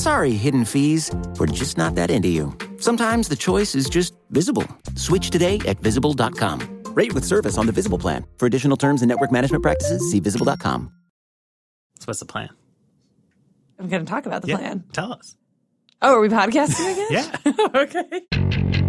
Sorry, hidden fees. We're just not that into you. Sometimes the choice is just visible. Switch today at visible.com. Rate with service on the Visible plan. For additional terms and network management practices, see visible.com. So what's the plan? I'm going to talk about the Yeah, plan. Tell us. Oh, are we podcasting again? Yeah. okay.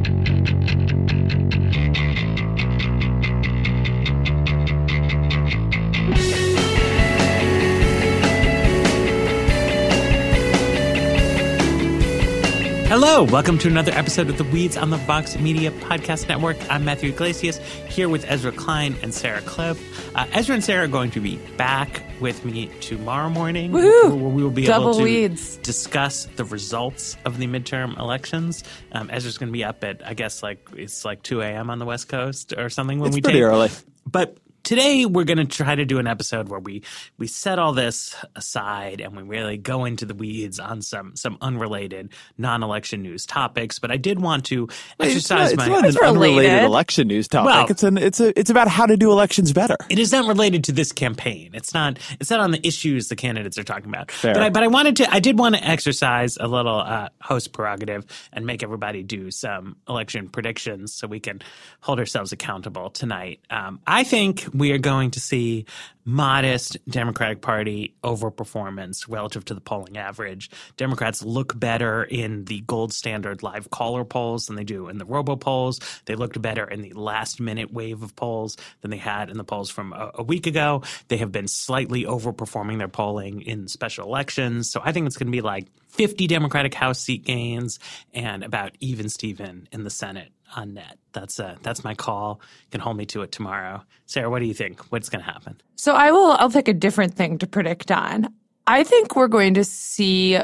Hello, welcome to another episode of the Weeds on the Vox Media Podcast Network. I'm Matthew Yglesias here with Ezra Klein and Sarah Kliff. Uh, Ezra and Sarah are going to be back with me tomorrow morning. Woohoo! Where we will be Double able to Weeds. discuss the results of the midterm elections. Um, Ezra's going to be up at, I guess, like it's like 2 a.m. on the West Coast or something when It's we pretty tape. early. But today we're going to try to do an episode where we we set all this aside and we really go into the weeds on some some unrelated non-election news topics. But I did want to It's not, exercise it's my. not It's an unrelated related. election news topic. Well- it's an it's a it's about how to do elections better. it is not related to this campaign. It's not. It's not on the issues the candidates are talking about. Fair. But I, but I wanted to. I did want to exercise a little uh, host prerogative and make everybody do some election predictions so we can hold ourselves accountable tonight. Um, I think we are going to see modest Democratic Party overperformance relative to the polling average. Democrats look better in the gold standard live caller polls than they do in the robo polls. They looked better in the last minute wave of polls than they had in the polls from a, a week ago. They have been slightly overperforming their polling in special elections. So I think it's going to be like 50 Democratic House seat gains and about even Steven in the Senate on net. That's uh, that's my call. You can hold me to it tomorrow. Sarah, what do you think? What's going to happen? So I will, I'll pick a different thing to predict on. I think we're going to see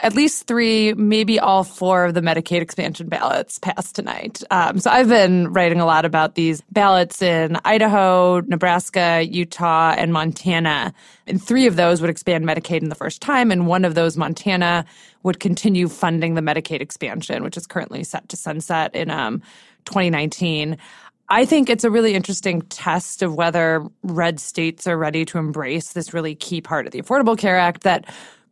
at least three, maybe all four of the Medicaid expansion ballots passed tonight. Um, so I've been writing a lot about these ballots in Idaho, Nebraska, Utah, and Montana. And three of those would expand Medicaid in the first time, and one of those, Montana, would continue funding the Medicaid expansion, which is currently set to sunset in um, 2019. I think it's a really interesting test of whether red states are ready to embrace this really key part of the Affordable Care Act that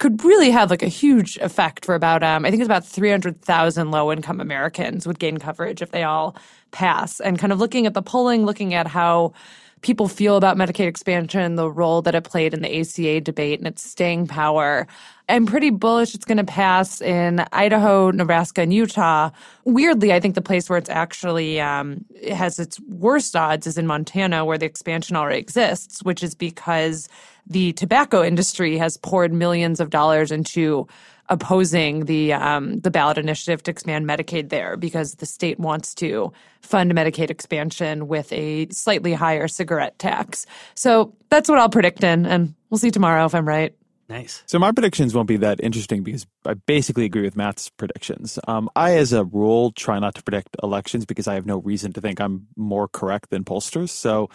could really have like a huge effect for about um, I think it's about 300,000 low income Americans would gain coverage if they all pass. And kind of looking at the polling, looking at how people feel about Medicaid expansion, the role that it played in the ACA debate and its staying power. I'm pretty bullish it's going to pass in Idaho, Nebraska, and Utah. Weirdly, I think the place where it's actually um, it has its worst odds is in Montana, where the expansion already exists, which is because the tobacco industry has poured millions of dollars into opposing the um, the ballot initiative to expand Medicaid there because the state wants to fund Medicaid expansion with a slightly higher cigarette tax. So that's what I'll predict in, and we'll see tomorrow if I'm right. Nice. So my predictions won't be that interesting because I basically agree with Matt's predictions. Um, I, as a rule, try not to predict elections because I have no reason to think I'm more correct than pollsters. So,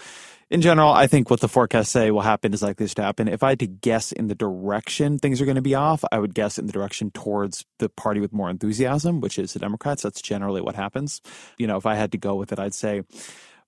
in general, I think what the forecasts say will happen is likely to happen. If I had to guess in the direction things are going to be off, I would guess in the direction towards the party with more enthusiasm, which is the Democrats. That's generally what happens. You know, if I had to go with it, I'd say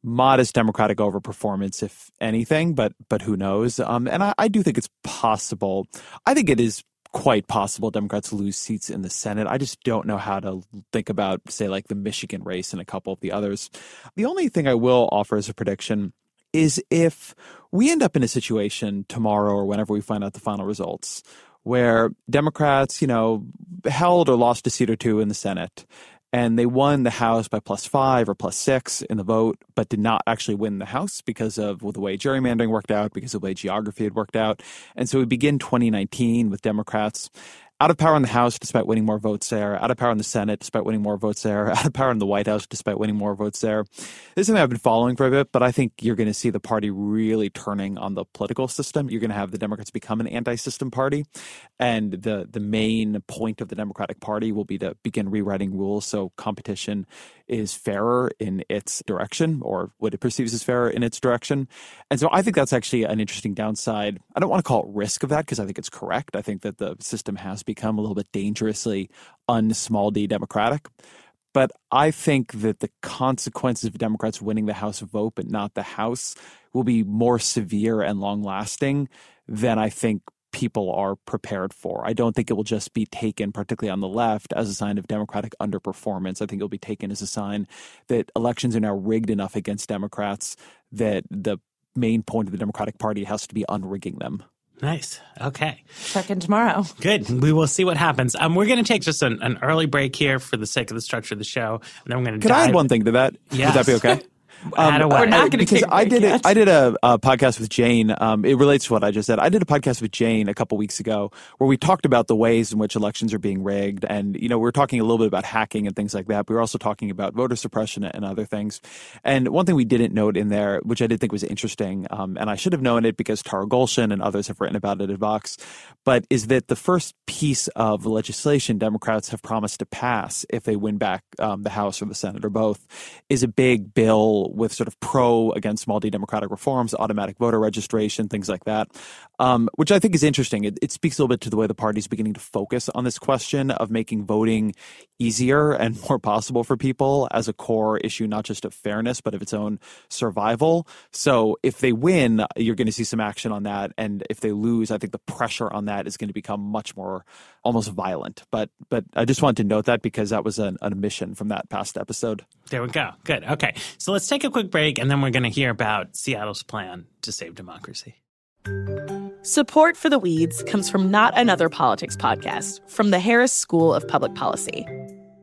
modest Democratic overperformance, if anything, but but who knows? Um, and I, I do think it's possible. I think it is quite possible Democrats lose seats in the Senate. I just don't know how to think about, say, like the Michigan race and a couple of the others. The only thing I will offer as a prediction is if we end up in a situation tomorrow or whenever we find out the final results where Democrats, you know, held or lost a seat or two in the Senate and they won the House by plus five or plus six in the vote, but did not actually win the House because of the way gerrymandering worked out, because of the way geography had worked out. And so we begin 2019 with Democrats out of power in the House despite winning more votes there, out of power in the Senate despite winning more votes there, out of power in the White House despite winning more votes there. This is something I've been following for a bit, but I think you're going to see the party really turning on the political system. You're going to have the Democrats become an anti-system party, and the the main point of the Democratic Party will be to begin rewriting rules so competition is fairer in its direction or what it perceives as fairer in its direction. And so I think that's actually an interesting downside. I don't want to call it risk of that because I think it's correct. I think that the system has become a little bit dangerously unsmall d democratic. But I think that the consequences of Democrats winning the House vote, but not the House, will be more severe and long lasting than I think people are prepared for. I don't think it will just be taken, particularly on the left, as a sign of Democratic underperformance. I think it'll be taken as a sign that elections are now rigged enough against Democrats that the main point of the Democratic Party has to be unrigging them. Nice. Okay. Check in tomorrow. Good. We will see what happens. Um, we're going to take just an, an, early break here for the sake of the structure of the show, and then we're going to. Could I add one thing to that? Yes. Would that be okay? Um, We're not going to because I did a, I did a, a podcast with Jane. Um, it relates to what I just said. I did a podcast with Jane a couple weeks ago where we talked about the ways in which elections are being rigged, and you know we are talking a little bit about hacking and things like that. We were also talking about voter suppression and other things. And one thing we didn't note in there, which I did think was interesting, um, and I should have known it because Tara Golshan and others have written about it at Vox, but is that the first piece of legislation Democrats have promised to pass if they win back um, the House or the Senate or both is a big bill with sort of pro against small d democratic reforms, automatic voter registration, things like that, um, which I think is interesting. It, it speaks a little bit to the way the party is beginning to focus on this question of making voting easier and more possible for people as a core issue, not just of fairness, but of its own survival. So if they win, you're going to see some action on that. And if they lose, I think the pressure on that is going to become much more almost violent. But but I just wanted to note that because that was an, an omission from that past episode. There we go. Good. Okay. So let's take a quick break, and then we're going to hear about Seattle's plan to save democracy. Support for the Weeds comes from Not Another Politics podcast from the Harris School of Public Policy.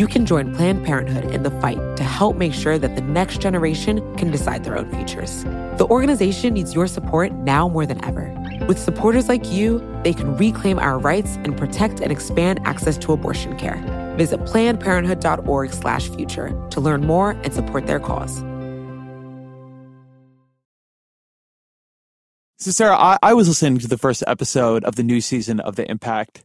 You can join Planned Parenthood in the fight to help make sure that the next generation can decide their own futures. The organization needs your support now more than ever. With supporters like you, they can reclaim our rights and protect and expand access to abortion care. Visit plannedparenthood.org/future to learn more and support their cause. So, Sarah, I, I was listening to the first episode of the new season of The Impact,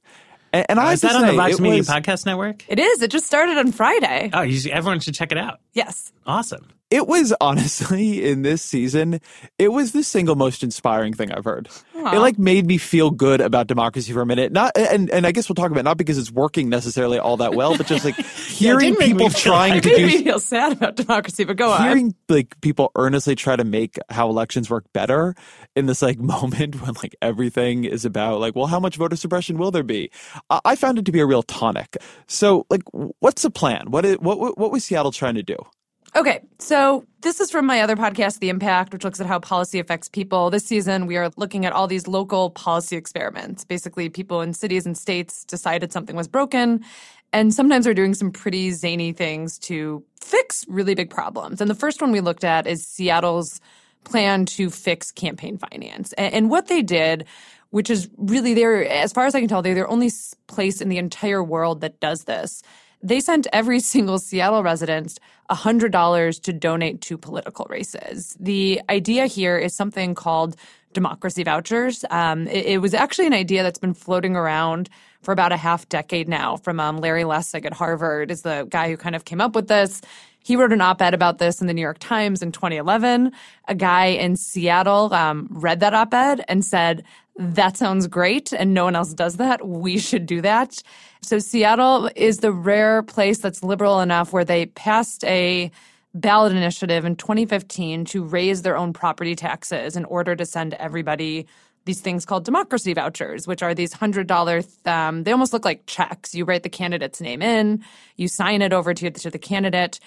and, and Uh, have is to that on the say, Vox Media was- Podcast Network? It is. It just started on Friday. Oh, you, everyone should check it out. Yes. Awesome. It was honestly in this season, it was the single most inspiring thing I've heard. it like made me feel good about democracy for a minute. Not and and I guess we'll talk about it, not because it's working necessarily all that well, but just like hearing people trying to do me feel sad about democracy, but go on. hearing like people earnestly try to make how elections work better in this like moment when like everything is about like well how much voter suppression will there be i, I found it to be a real tonic so like what's the plan what is what what was seattle trying to do Okay, so this is from my other podcast, The Impact, which looks at how policy affects people. This season, we are looking at all these local policy experiments. Basically, people in cities and states decided something was broken, and sometimes are doing some pretty zany things to fix really big problems. And the first one we looked at is Seattle's plan to fix campaign finance. And, what they did which is really there, as far as I can tell, they're the only place in the entire world that does this they sent every single Seattle resident $100 to donate to political races. The idea here is something called democracy vouchers. Um, it, it, was actually an idea that's been floating around for about a half decade now from um, Larry Lessig at Harvard is the guy who kind of came up with this. He wrote an op-ed about this in the New York Times in 2011. A guy in Seattle um, read that op-ed and said, that sounds great and no one else does that. We should do that. So Seattle is the rare place that's liberal enough where they passed a ballot initiative in 2015 to raise their own property taxes in order to send everybody these things called democracy vouchers, which are these hundred dollar. Um, they almost look like checks. You write the candidate's name in, you sign it over to, to the candidate.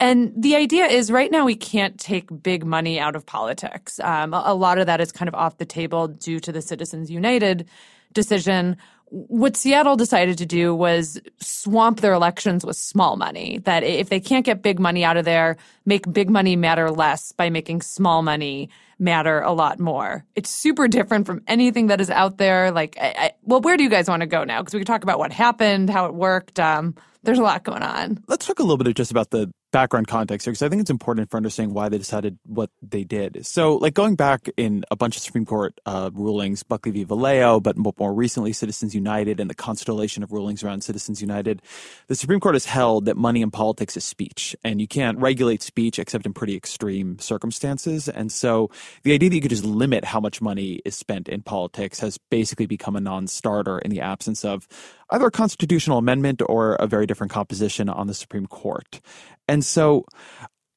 And the idea is right now we can't take big money out of politics. Um, a, lot of that is kind of off the table due to the Citizens United decision. What Seattle decided to do was swamp their elections with small money. That if they can't get big money out of there, make big money matter less by making small money matter a lot more. It's super different from anything that is out there. Like, I, I, well, where do you guys want to go now? Because we can talk about what happened, how it worked. Um, there's a lot going on. Let's talk a little bit just about the background context here because I think it's important for understanding why they decided what they did. So, like going back in a bunch of Supreme Court uh, rulings, Buckley v. Valeo, but more recently Citizens United and the constellation of rulings around Citizens United, the Supreme Court has held that money in politics is speech, and you can't regulate speech except in pretty extreme circumstances. And so, the idea that you could just limit how much money is spent in politics has basically become a non-starter in the absence of either a constitutional amendment or a very different composition on the Supreme Court. And so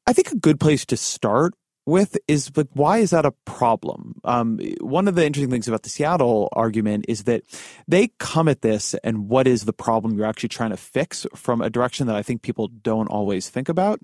I think a good place to start with is like why is that a problem? Um, one of the interesting things about the Seattle argument is that they come at this and what is the problem you're actually trying to fix from a direction that I think people don't always think about.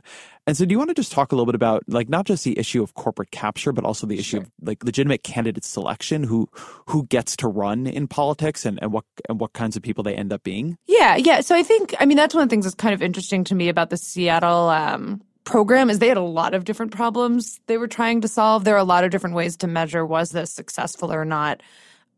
And so, do you want to just talk a little bit about like not just the issue of corporate capture, but also the issue sure. of like legitimate candidate selection, who who gets to run in politics, and, and what and what kinds of people they end up being? Yeah, yeah. So I think I mean that's one of the things that's kind of interesting to me about the Seattle um, program is they had a lot of different problems they were trying to solve. There are a lot of different ways to measure was this successful or not.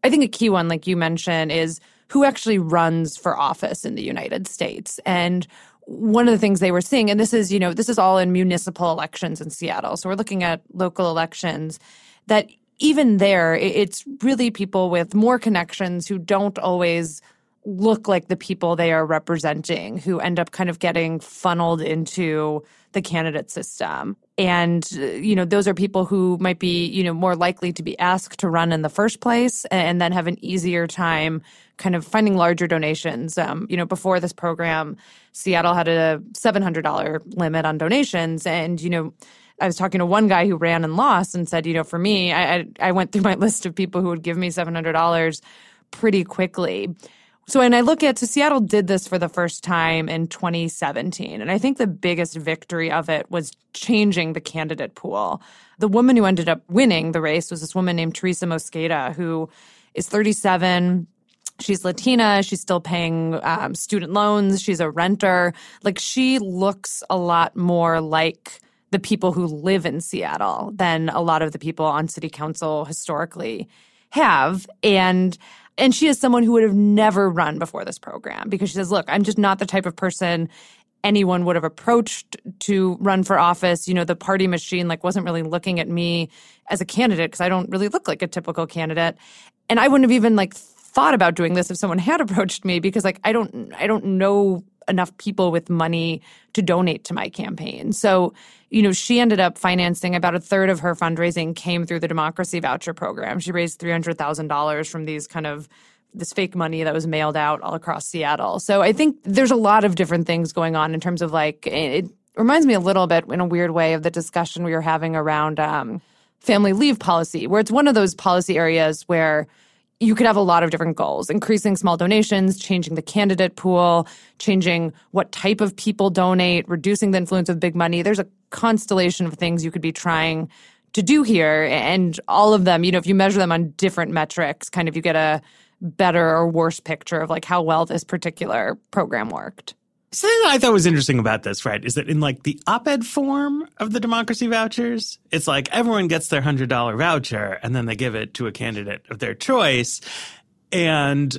I think a key one, like you mentioned, is who actually runs for office in the United States. And one of the things they were seeing, and this is, you know, this is all in municipal elections in Seattle. So we're looking at local elections that even there, it's really people with more connections who don't always look like the people they are representing who end up kind of getting funneled into the candidate system. And, you know, those are people who might be, you know, more likely to be asked to run in the first place and then have an easier time kind of finding larger donations. Um, you know, before this program, Seattle had a $700 limit on donations. And, you know, I was talking to one guy who ran and lost and said, you know, for me, I, I went through my list of people who would give me $700 pretty quickly. So when I look at, so Seattle did this for the first time in 2017. And I think the biggest victory of it was changing the candidate pool. The woman who ended up winning the race was this woman named Teresa Mosqueda, who is 37. She's Latina. She's still paying um, student loans. She's a renter. Like she looks a lot more like the people who live in Seattle than a lot of the people on city council historically have. And and she is someone who would have never run before this program because she says, look, I'm just not the type of person anyone would have approached to run for office. You know, the party machine like wasn't really looking at me as a candidate because I don't really look like a typical candidate. And I wouldn't have even like thought about doing this if someone had approached me because like I don't I don't know enough people with money to donate to my campaign. So, you know, she ended up financing about a third of her fundraising came through the democracy voucher program. She raised $300,000 from these kind of this fake money that was mailed out all across Seattle. So I think there's a lot of different things going on in terms of like it reminds me a little bit in a weird way of the discussion we were having around um, family leave policy, where it's one of those policy areas where you could have a lot of different goals increasing small donations, changing the candidate pool, changing what type of people donate, reducing the influence of big money. There's a constellation of things you could be trying to do here. And all of them, you know, if you measure them on different metrics, kind of you get a better or worse picture of like how well this particular program worked. Something I thought was interesting about this, right, is that in like the op-ed form of the democracy vouchers, it's like everyone gets their hundred dollar voucher and then they give it to a candidate of their choice. And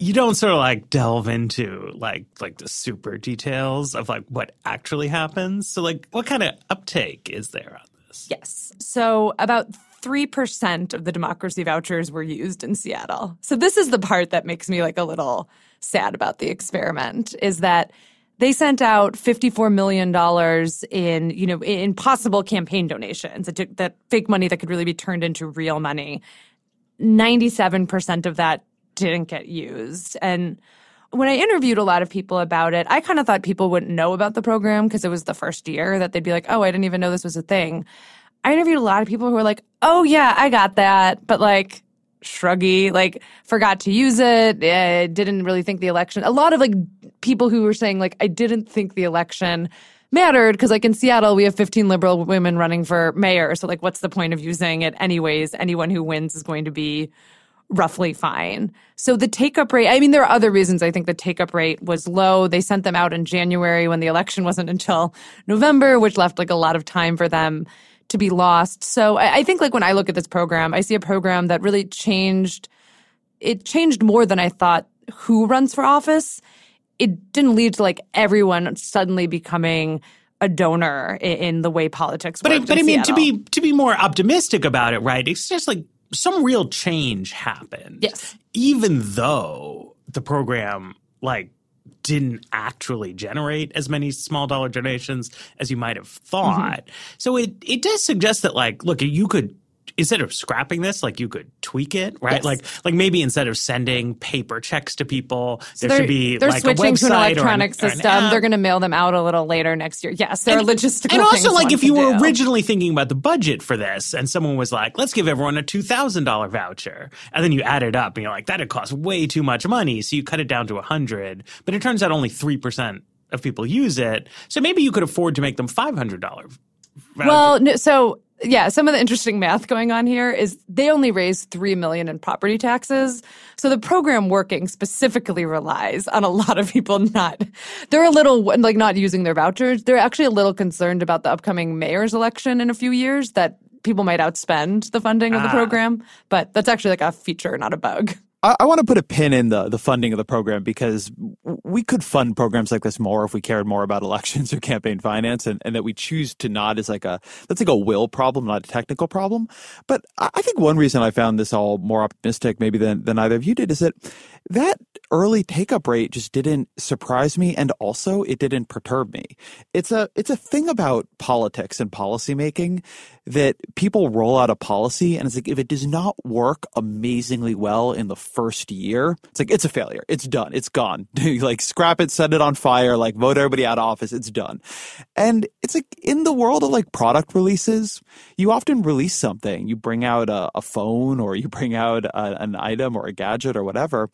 you don't sort of like delve into like like the super details of like what actually happens. So like what kind of uptake is there on this? Yes. So about 3% of the democracy vouchers were used in Seattle. So this is the part that makes me like a little sad about the experiment is that they sent out $54 million in, you know, in possible campaign donations, that, that fake money that could really be turned into real money. 97% of that didn't get used. And when I interviewed a lot of people about it, I kind of thought people wouldn't know about the program because it was the first year that they'd be like, oh, I didn't even know this was a thing. I interviewed a lot of people who were like, oh, yeah, I got that. But like, shruggy, like forgot to use it, uh, didn't really think the election. A lot of like people who were saying like I didn't think the election mattered because like in Seattle we have 15 liberal women running for mayor, so like what's the point of using it anyways? Anyone who wins is going to be roughly fine. So the take up rate, I mean, there are other reasons I think the take up rate was low. They sent them out in January when the election wasn't until November, which left like a lot of time for them to be lost. So I, I think like when I look at this program, I see a program that really changed. It changed more than I thought who runs for office. It didn't lead to like everyone suddenly becoming a donor in, in the way politics. But I, but I mean Seattle. to be to be more optimistic about it, right? It's just like some real change happened. Yes. Even though the program like didn't actually generate as many small dollar donations as you might have thought. Mm-hmm. So it it does suggest that like look, you could instead of scrapping this, like you could tweak it, right? Yes. Like like maybe instead of sending paper checks to people, So there should be they're like switching to an electronic or an, or an system. they're going to mail them out a little later next year. Yes, there are logistical and also like if you were do. originally thinking about the budget for this and someone was like let's give everyone a $2000 voucher and then you add it up and you're like that'd cost way too much money so you cut it down to a 100 but it turns out only 3% of people use it so maybe you could afford to make them $500. Well, no, so yeah, some of the interesting math going on here is they only raised 3 million in property taxes. So the program working specifically relies on a lot of people not they're a little like not using their vouchers. They're actually a little concerned about the upcoming mayor's election in a few years that people might outspend the funding of the Ah. program, but that's actually like a feature, not a bug. I, I want to put a pin in the the funding of the program because we could fund programs like this more if we cared more about elections or campaign finance, and, and that we choose to not is like a that's like a will problem, not a technical problem. But I, I think one reason I found this all more optimistic, maybe than than either of you did, is that that early take up rate just didn't surprise me, and also it didn't perturb me. It's a it's a thing about politics and policymaking that people roll out a policy and it's like if it does not work amazingly well in the first year it's like it's a failure. It's done. It's gone. Like scrap it set it on fire like vote everybody out of office. It's done. And it's like in the world of like product releases you often release something. You bring out a, a phone or you bring out a, an item or a gadget or whatever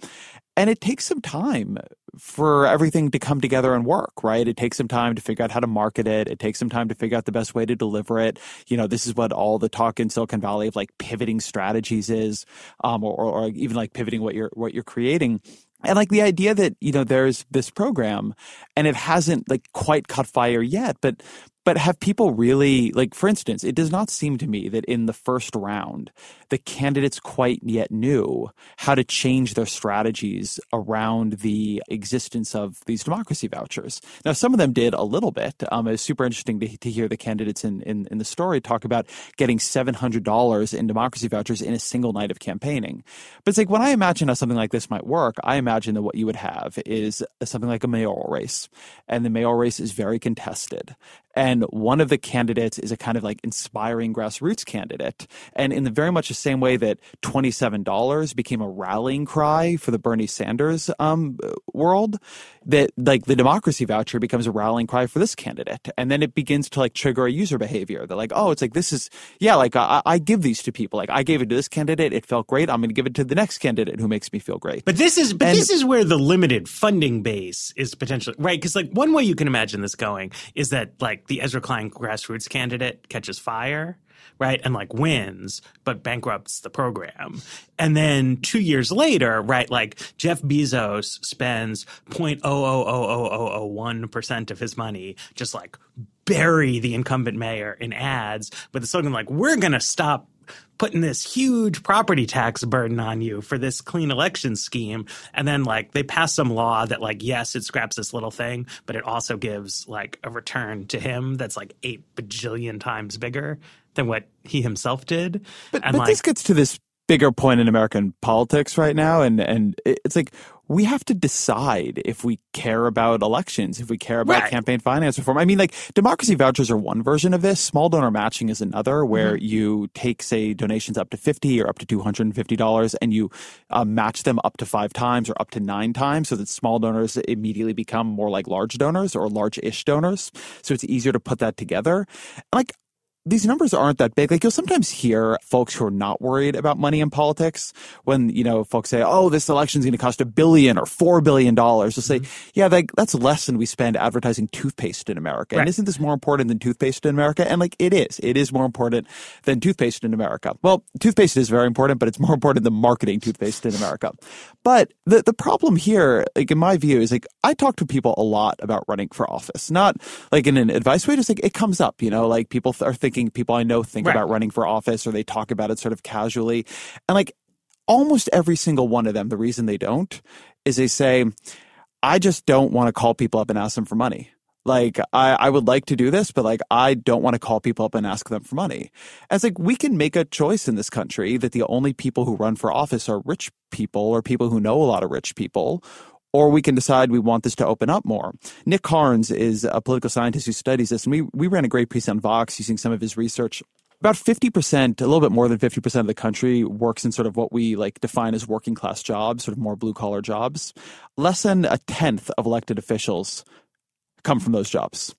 and it takes some time for everything to come together and work, right? It takes some time to figure out how to market it. It takes some time to figure out the best way to deliver it. You know, this is what all the talk in Silicon Valley of like pivoting strategies is, um, or, or even like pivoting what you're what you're creating. And like the idea that, you know, there's this program and it hasn't like quite caught fire yet, but but have people really, like, for instance, it does not seem to me that in the first round, the candidates quite yet knew how to change their strategies around the existence of these democracy vouchers. Now, some of them did a little bit. Um, it's super interesting to, to hear the candidates in, in, in the story talk about getting $700 in democracy vouchers in a single night of campaigning. But it's like when I imagine how something like this might work, I imagine that what you would have is something like a mayoral race. And the mayoral race is very contested. And one of the candidates is a kind of like inspiring grassroots candidate. And in the very much the same way that $27 became a rallying cry for the Bernie Sanders um, world, that like the democracy voucher becomes a rallying cry for this candidate. And then it begins to like trigger a user behavior. They're like, oh, it's like, this is, yeah, like I, I give these to people. Like I gave it to this candidate. It felt great. I'm going to give it to the next candidate who makes me feel great. But this is, but and, this is where the limited funding base is potentially, right? Cause like one way you can imagine this going is that like the Ezra Klein grassroots candidate catches fire right? And like wins, but bankrupts the program. And then two years later, right, like Jeff Bezos spends 0.0000001% of his money just like bury the incumbent mayor in ads with the slogan like, we're going to stop putting this huge property tax burden on you for this clean election scheme. And then like they pass some law that like, yes, it scraps this little thing, but it also gives like a return to him that's like eight bajillion times bigger than what he himself did. But, and but like, this gets to this bigger point in American politics right now. And, and it's like, we have to decide if we care about elections, if we care about right. campaign finance reform. I mean, like democracy vouchers are one version of this. Small donor matching is another, where mm-hmm. you take, say, donations up to fifty or up to two hundred and fifty dollars, and you uh, match them up to five times or up to nine times, so that small donors immediately become more like large donors or large-ish donors. So it's easier to put that together. Like these numbers aren't that big. Like you'll sometimes hear folks who are not worried about money in politics when, you know, folks say, oh, this election is going to cost a billion or four billion dollars. They'll say, mm-hmm. yeah, like, that's less than we spend advertising toothpaste in America. Right. And isn't this more important than toothpaste in America? And like it is. It is more important than toothpaste in America. Well, toothpaste is very important, but it's more important than marketing toothpaste in America. But the, the problem here, like in my view, is like I talk to people a lot about running for office, not like in an advice way, just like it comes up, you know, like people are thinking thinking people I know think right. about running for office or they talk about it sort of casually. And like almost every single one of them, the reason they don't is they say, I just don't want to call people up and ask them for money. Like, I, I would like to do this, but like, I don't want to call people up and ask them for money. And it's like, we can make a choice in this country that the only people who run for office are rich people or people who know a lot of rich people or we can decide we want this to open up more. Nick Carnes is a political scientist who studies this, and we, we ran a great piece on Vox using some of his research. About 50%, a little bit more than 50% of the country works in sort of what we like define as working class jobs, sort of more blue collar jobs. Less than a tenth of elected officials come from those jobs.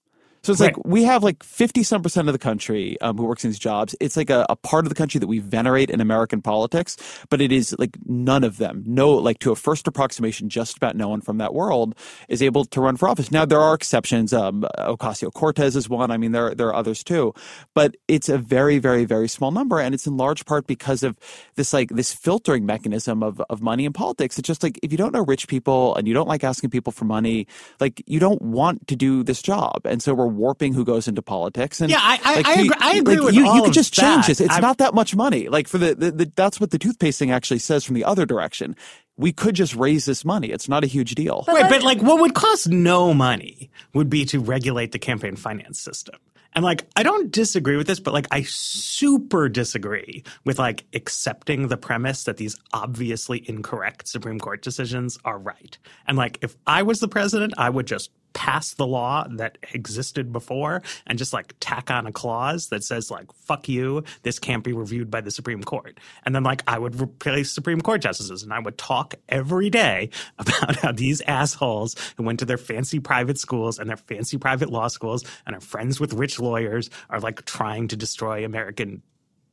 So it's right. like we have like 50 some percent of the country um, who works in these jobs. It's like a, a, part of the country that we venerate in American politics, but it is like none of them, no, like to a first approximation, just about no one from that world is able to run for office. Now, there are exceptions. Um, Ocasio Cortez is one. I mean, there, there are others too, but it's a very, very, very small number. And it's in large part because of this, like, this filtering mechanism of, of money in politics. It's just like if you don't know rich people and you don't like asking people for money, like, you don't want to do this job. And so we're warping who goes into politics. And yeah, I, I, like, I, agree, I agree like, with you. all you could just change this. It's I've, not that much money. Like for the, the, the that's what the toothpaste thing actually says from the other direction we could just raise this money. It's not a huge deal. But right, but like what would cost no money would be to regulate the campaign finance system. And like I don't disagree with this, but like I super disagree with like accepting the premise that these obviously incorrect Supreme Court decisions are right. And like if I was the president, I would just pass the law that existed before and just like tack on a clause that says like fuck you this can't be reviewed by the supreme court. And then like i would replace supreme court justices and i would talk every day about how these assholes who went to their fancy private schools and their fancy private law schools and are friends with rich lawyers are like trying to destroy american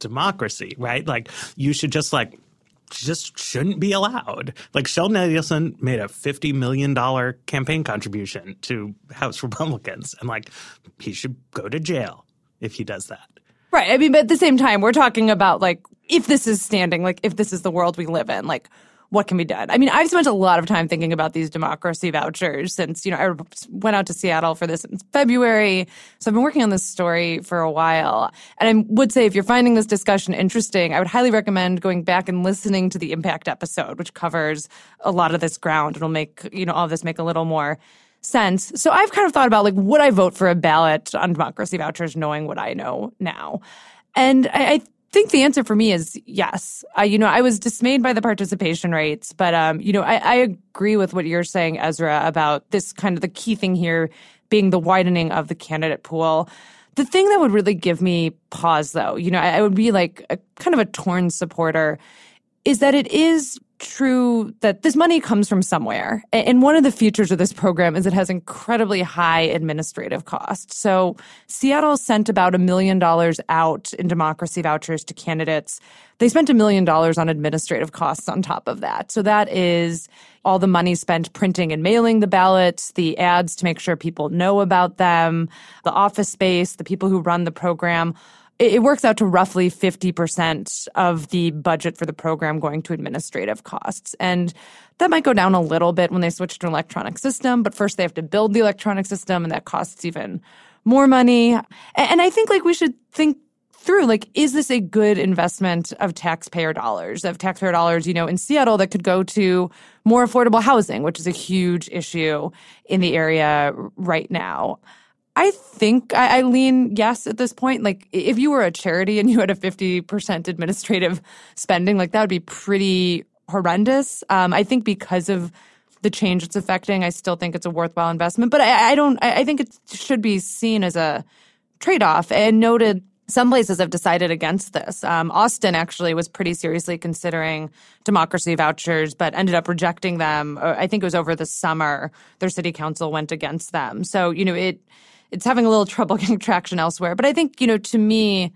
democracy right? Like you should just like just shouldn't be allowed. Like Sheldon Adelson made a $50 million campaign contribution to House Republicans, and like he should go to jail if he does that. Right. I mean, but at the same time, we're talking about like if this is standing, like if this is the world we live in, like what can be done. I mean, I've spent a lot of time thinking about these democracy vouchers since, you know, I went out to Seattle for this in February. So I've been working on this story for a while. And I would say if you're finding this discussion interesting, I would highly recommend going back and listening to the impact episode, which covers a lot of this ground. It'll make, you know, all this make a little more sense. So I've kind of thought about like, would I vote for a ballot on democracy vouchers knowing what I know now? And I, I think the answer for me is yes. Uh, you know, I was dismayed by the participation rates, but um, you know, I, I agree with what you're saying, Ezra, about this kind of the key thing here being the widening of the candidate pool. The thing that would really give me pause, though, you know, I, I would be like a kind of a torn supporter, is that it is true that this money comes from somewhere. And one of the features of this program is it has incredibly high administrative costs. So Seattle sent about a million dollars out in democracy vouchers to candidates. They spent a million dollars on administrative costs on top of that. So that is all the money spent printing and mailing the ballots, the ads to make sure people know about them, the office space, the people who run the program it works out to roughly 50% of the budget for the program going to administrative costs. And that might go down a little bit when they switch to an electronic system, but first they have to build the electronic system and that costs even more money. And I think like we should think through like is this a good investment of taxpayer dollars of taxpayer dollars you know in seattle that could go to more affordable housing which is a huge issue in the area right now I think I, I, lean yes at this point. Like, if you were a charity and you had a 50% administrative spending, like that would be pretty horrendous. Um, I think because of the change it's affecting, I still think it's a worthwhile investment. But I, I don't, I, I think it should be seen as a trade off and noted. Some places have decided against this. Um, Austin actually was pretty seriously considering democracy vouchers, but ended up rejecting them. Uh, I think it was over the summer. Their city council went against them. So, you know, it, it's having a little trouble getting traction elsewhere. But I think, you know, to me,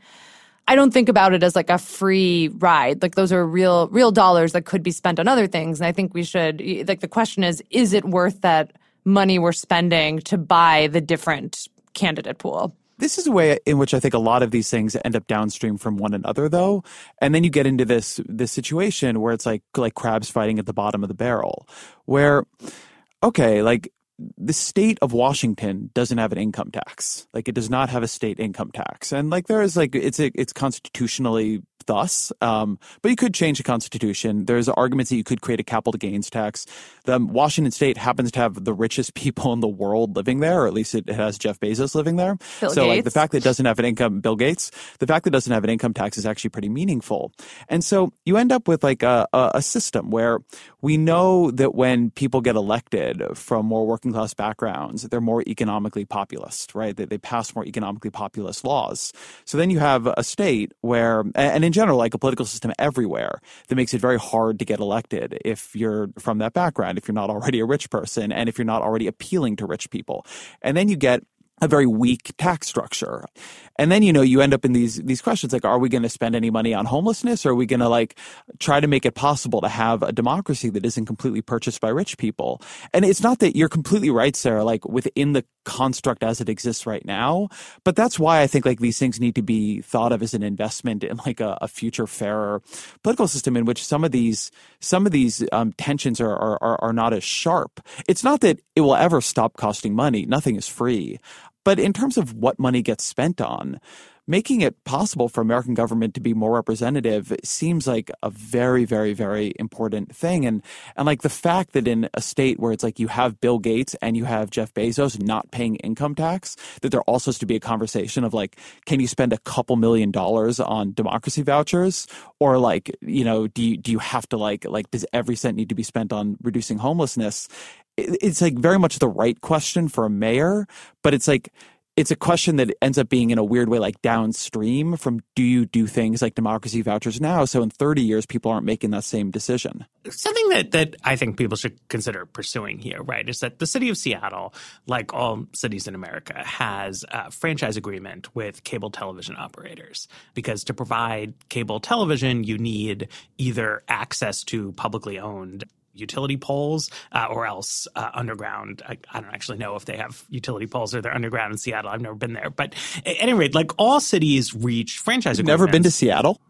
I don't think about it as like a free ride. Like those are real, real dollars that could be spent on other things. And I think we should, like, the question is, is it worth that money we're spending to buy the different candidate pool? This is a way in which I think a lot of these things end up downstream from one another, though. And then you get into this this situation where it's like like crabs fighting at the bottom of the barrel, where okay, like the state of Washington doesn't have an income tax. Like it does not have a state income tax. And like there is like it's a, it's constitutionally thus. Um, but you could change the Constitution. There's arguments that you could create a capital gains tax. The Washington State happens to have the richest people in the world living there, or at least it has Jeff Bezos living there. Bill so Gates. like the fact that it doesn't have an income, Bill Gates, the fact that it doesn't have an income tax is actually pretty meaningful. And so you end up with like a, a, system where we know that when people get elected from more working class backgrounds, they're more economically populist, right? They, they pass more economically populist laws. So then you have a state where, and in general, like a political system everywhere that makes it very hard to get elected if you're from that background, if you're not already a rich person, and if you're not already appealing to rich people. And then you get a very weak tax structure. And then, you know, you end up in these, these questions like, are we going to spend any money on homelessness? Or are we going to like try to make it possible to have a democracy that isn't completely purchased by rich people? And it's not that you're completely right, Sarah, like within the construct as it exists right now. But that's why I think like these things need to be thought of as an investment in like a, a future fairer political system in which some of these, some of these um, tensions are, are, are not as sharp. It's not that it will ever stop costing money. Nothing is free. But in terms of what money gets spent on, making it possible for American government to be more representative seems like a very, very, very important thing. And and like the fact that in a state where it's like you have Bill Gates and you have Jeff Bezos not paying income tax, that there also has to be a conversation of like, can you spend a couple million dollars on democracy vouchers? Or like, you know, do you do you have to like like does every cent need to be spent on reducing homelessness? It's like very much the right question for a mayor, but it's like it's a question that ends up being in a weird way like downstream from do you do things like democracy vouchers now? So in 30 years people aren't making that same decision. Something that that i think people should consider pursuing here right is that the city of seattle like all cities in america has a franchise agreement with cable television operators. Because to provide cable television you need either access to publicly owned utility poles uh, or else uh, underground. I, I, don't actually know if they have utility poles or they're underground in Seattle. I've never been there. But at any rate, like all cities reach franchise You've Never been to Seattle?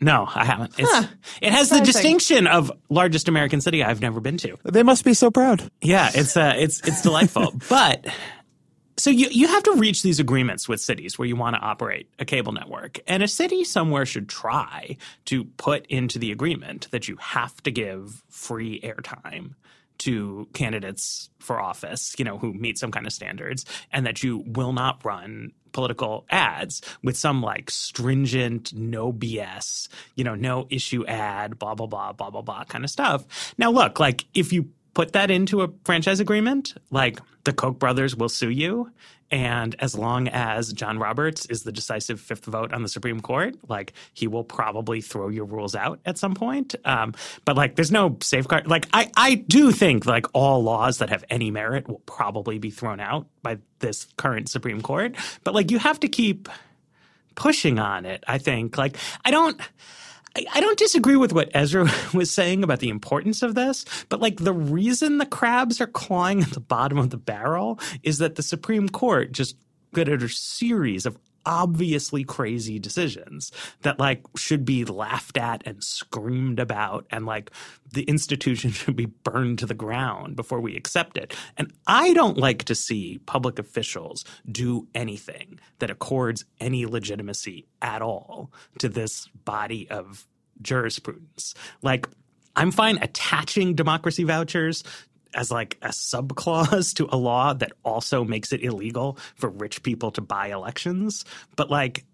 No, I haven't. It's, Huh. It has the distinction of largest American city I've never been to. They must be so proud. Yeah, it's uh, it's it's delightful. but so you you have to reach these agreements with cities where you want to operate a cable network, and a city somewhere should try to put into the agreement that you have to give free airtime to candidates for office, you know, who meet some kind of standards, and that you will not run political ads with some like stringent, no BS, you know, no issue ad, blah, blah, blah, blah, blah, blah kind of stuff. Now, look, like if you put that into a franchise agreement, like the Koch brothers will sue you. And as long as John Roberts is the decisive fifth vote on the Supreme Court, like he will probably throw your rules out at some point. Um, but like, there's no safeguard. Like, I, I do think like all laws that have any merit will probably be thrown out by this current Supreme Court. But like, you have to keep pushing on it. I think like I don't. I- I don't disagree with what Ezra was saying about the importance of this, but like the reason the crabs are clawing at the bottom of the barrel is that the Supreme Court just got a series of obviously crazy decisions that like should be laughed at and screamed about and like the institution should be burned to the ground before we accept it. And I don't like to see public officials do anything that accords any legitimacy at all to this body of jurisprudence. Like I'm fine attaching democracy vouchers as like a subclause to a law that also makes it illegal for rich people to buy elections. But like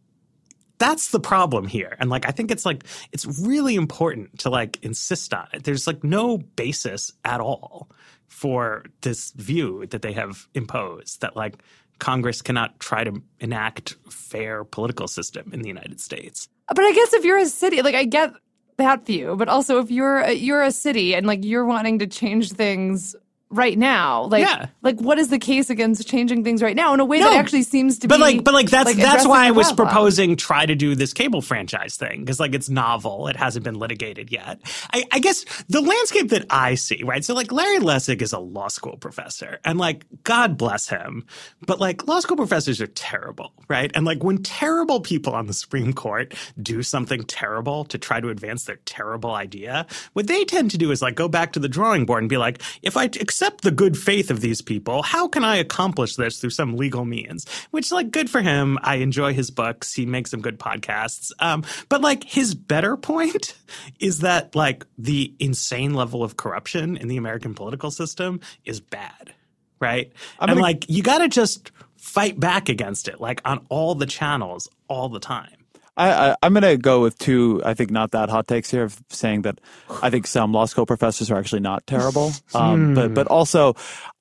that's the problem here. And like I think it's like it's really important to like insist on it. There's like no basis at all for this view that they have imposed that like Congress cannot try to enact fair political system in the United States. But I guess if you're a city, like I get that view, but also if you're a, you're a city and like you're wanting to change things right now, like Yeah. like what is the case against changing things right now in a way that actually seems to but be But like but like that's that's why I was problem? proposing try to do this cable franchise thing because like it's novel. It hasn't been litigated yet. I, I guess the landscape that I see right? So like Larry Lessig is a law school professor and like God bless him but like law school professors are terrible right? And like when terrible people on the Supreme Court do something terrible to try to advance their terrible idea what they tend to do is like go back to the drawing board and be like if I accept the good faith of these people how can I accomplish this through some legal means? Which like good for him. I enjoy his books. He makes some good podcasts. Um but like his better point is that like the insane level of corruption in the American political system is bad right? And gonna- like you got to just fight back against it like on all the channels all the time I, I, I'm going to go with two, I think, not that hot takes here of saying that I think some law school professors are actually not terrible. Um, but, but also,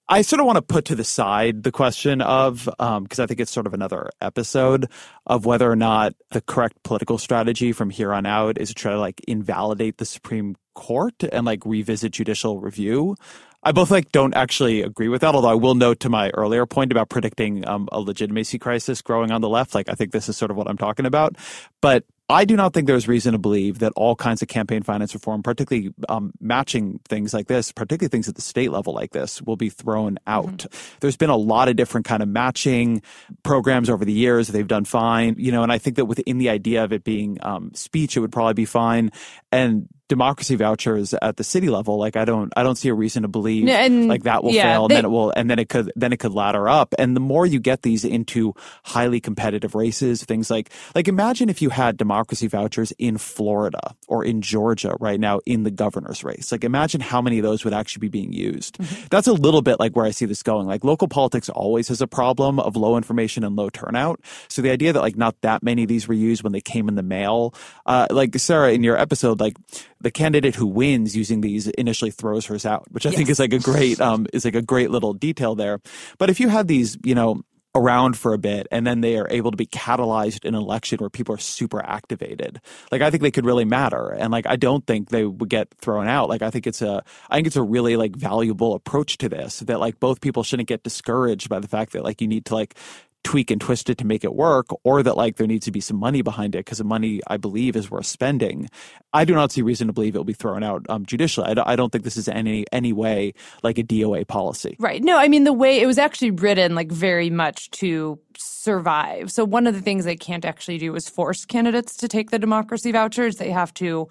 I sort of want to put to the side the question of, because I think it's sort of another episode of whether or not the correct political strategy from here on out is to try to like invalidate the Supreme Court and like revisit judicial review. I both like don't actually agree with that. Although I will note to my earlier point about predicting um, a legitimacy crisis growing on the left, like I think this is sort of what I'm talking about. But I do not think there's reason to believe that all kinds of campaign finance reform, particularly um, matching things like this, particularly things at the state level like this, will be thrown out. There's been a lot of different kind of matching programs over the years. They've done fine, you know, and I think that within the idea of it being um, speech, it would probably be fine. And democracy vouchers at the city level, like I don't, I don't see a reason to believe and- like that will yeah, fail. they- and then it will, and then it could, then it could ladder up. And the more you get these into highly competitive races, things like, like imagine if you had democracy vouchers in Florida or in Georgia right now in the governor's race. Like imagine how many of those would actually be being used. That's a little bit like where I see this going. Like local politics always has a problem of low information and low turnout. So the idea that like not that many of these were used when they came in the mail, uh, like Sarah in your episode, like the candidate who wins using these initially throws hers out, which I think is like a great, um, is like a great little detail there. But if you had these, you know, around for a bit and then they are able to be catalyzed in an election where people are super activated like i think they could really matter. And like i don't think they would get thrown out. Like i think it's a i think it's a really like valuable approach to this that like both people shouldn't get discouraged by the fact that like you need to like tweak and twist it to make it work, or that like there needs to be some money behind it because the money I believe is worth spending. I do not see reason to believe it will be thrown out um, judicially. I don't, don't think this is any any way like a DOA policy. Right. No, I mean the way it was actually written like very much to survive. So one of the things they can't actually do is force candidates to take the democracy vouchers. They have to